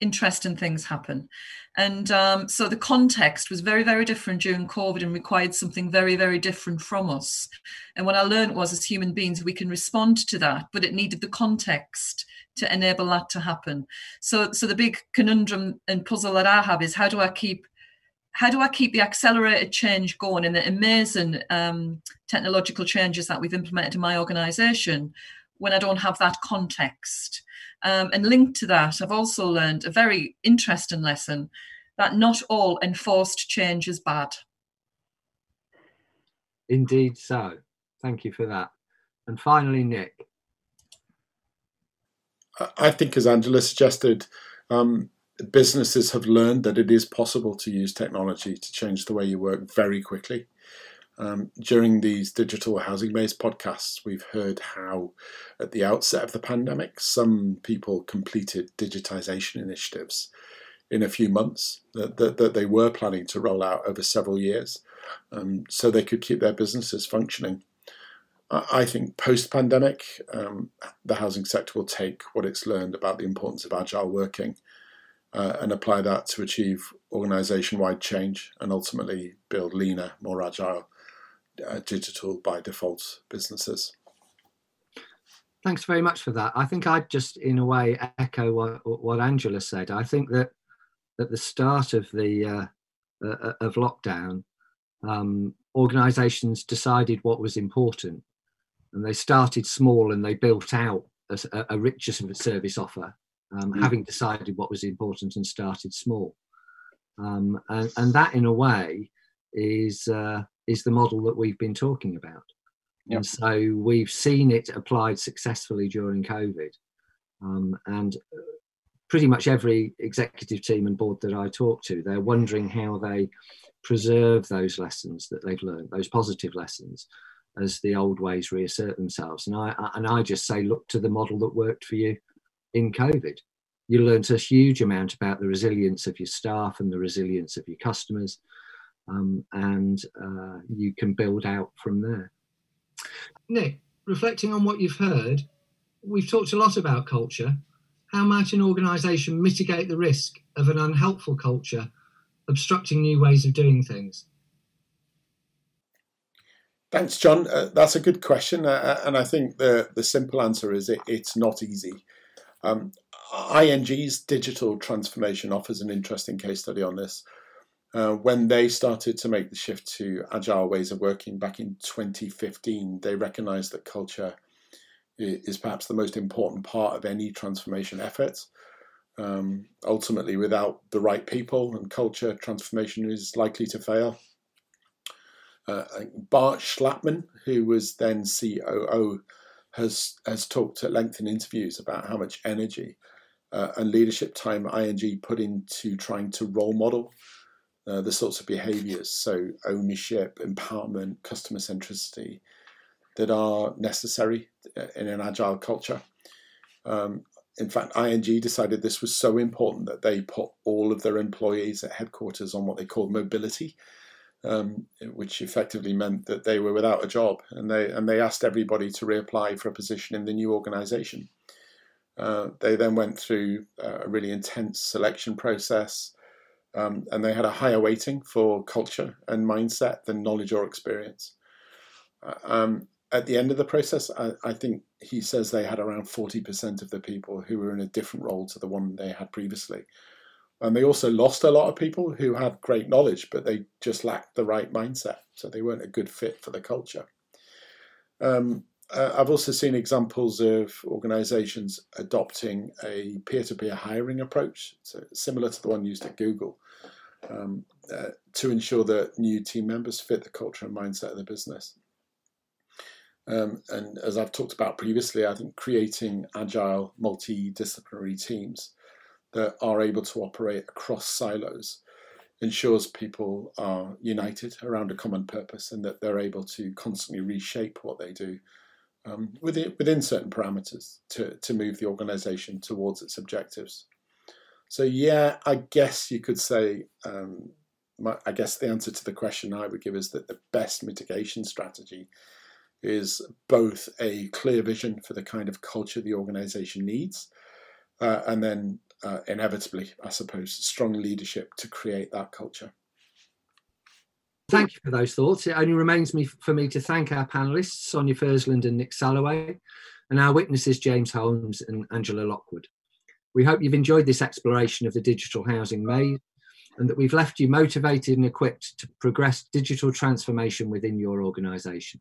interesting things happen. And um, so the context was very, very different during COVID and required something very, very different from us. And what I learned was as human beings, we can respond to that, but it needed the context to enable that to happen. So, so the big conundrum and puzzle that I have is how do I keep how do I keep the accelerated change going and the amazing um, technological changes that we've implemented in my organization when I don't have that context? Um, and linked to that, I've also learned a very interesting lesson that not all enforced change is bad. Indeed, so. Thank you for that. And finally, Nick. I think, as Angela suggested, um, businesses have learned that it is possible to use technology to change the way you work very quickly. Um, during these digital housing based podcasts, we've heard how, at the outset of the pandemic, some people completed digitization initiatives in a few months that, that, that they were planning to roll out over several years um, so they could keep their businesses functioning. I think post pandemic, um, the housing sector will take what it's learned about the importance of agile working uh, and apply that to achieve organization wide change and ultimately build leaner, more agile, uh, digital by default businesses. Thanks very much for that. I think I'd just, in a way, echo what, what Angela said. I think that at the start of the uh, uh, of lockdown, um, organisations decided what was important, and they started small and they built out a, a richer service offer um, mm. having decided what was important and started small. Um, and, and, that, in a way, is uh, is the model that we've been talking about. Yep. And so we've seen it applied successfully during COVID, um, and uh, pretty much every executive team and board that I talk to, they're wondering how they preserve those lessons that they've learned, those positive lessons, as the old ways reassert themselves. And I and I just say, look to the model that worked for you in COVID. You learnt a huge amount about the resilience of your staff and the resilience of your customers, um, and uh, you can build out from there. Nick, reflecting on what you've heard, we've talked a lot about culture. How might an organisation mitigate the risk of an unhelpful culture obstructing new ways of doing things? Thanks, John. Uh, that's a good question, uh, uh, and I think the the simple answer is it, it's not easy. Um, ING's digital transformation offers an interesting case study on this. Uh, when they started to make the shift to agile ways of working back in 2015, they recognized that culture is perhaps the most important part of any transformation effort. Um, ultimately, without the right people and culture, transformation is likely to fail. Uh, Bart Schlatmann, who was then COO, has has talked at length in interviews about how much energy uh, and leadership time ING put into trying to role model uh, the sorts of behaviours, so ownership, empowerment, customer centricity, that are necessary uh, in an agile culture. Um, in fact, ING decided this was so important that they put all of their employees at headquarters on what they called mobility, um, which effectively meant that they were without a job, and they and they asked everybody to reapply for a position in the new organisation. Uh, they then went through a really intense selection process, um, and they had a higher weighting for culture and mindset than knowledge or experience. Uh, um, at the end of the process, I, I, think he says they had around 40% of the people who were in a different role to the one they had previously. And they also lost a lot of people who had great knowledge, but they just lacked the right mindset. So they weren't a good fit for the culture. Um, uh, I've also seen examples of organizations adopting a peer to peer hiring approach, so similar to the one used at Google, um, uh, to ensure that new team members fit the culture and mindset of the business. Um, and as I've talked about previously, I think creating agile, multidisciplinary teams that are able to operate across silos ensures people are united around a common purpose and that they're able to constantly reshape what they do um, within, within certain parameters to, to move the organization towards its objectives. So, yeah, I guess you could say, um, my, I guess the answer to the question I would give is that the best mitigation strategy is both a clear vision for the kind of culture the organization needs, uh, and then uh, inevitably, I suppose, strong leadership to create that culture. Thank you for those thoughts. It only remains me for me to thank our panelists, Sonia Fursland and Nick Salloway, and our witnesses, James Holmes and Angela Lockwood. We hope you've enjoyed this exploration of the digital housing maze and that we've left you motivated and equipped to progress digital transformation within your organisation.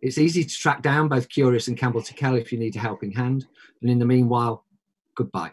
It's easy to track down both Curious and Campbell Tickell if you need a helping hand. And in the meanwhile, goodbye.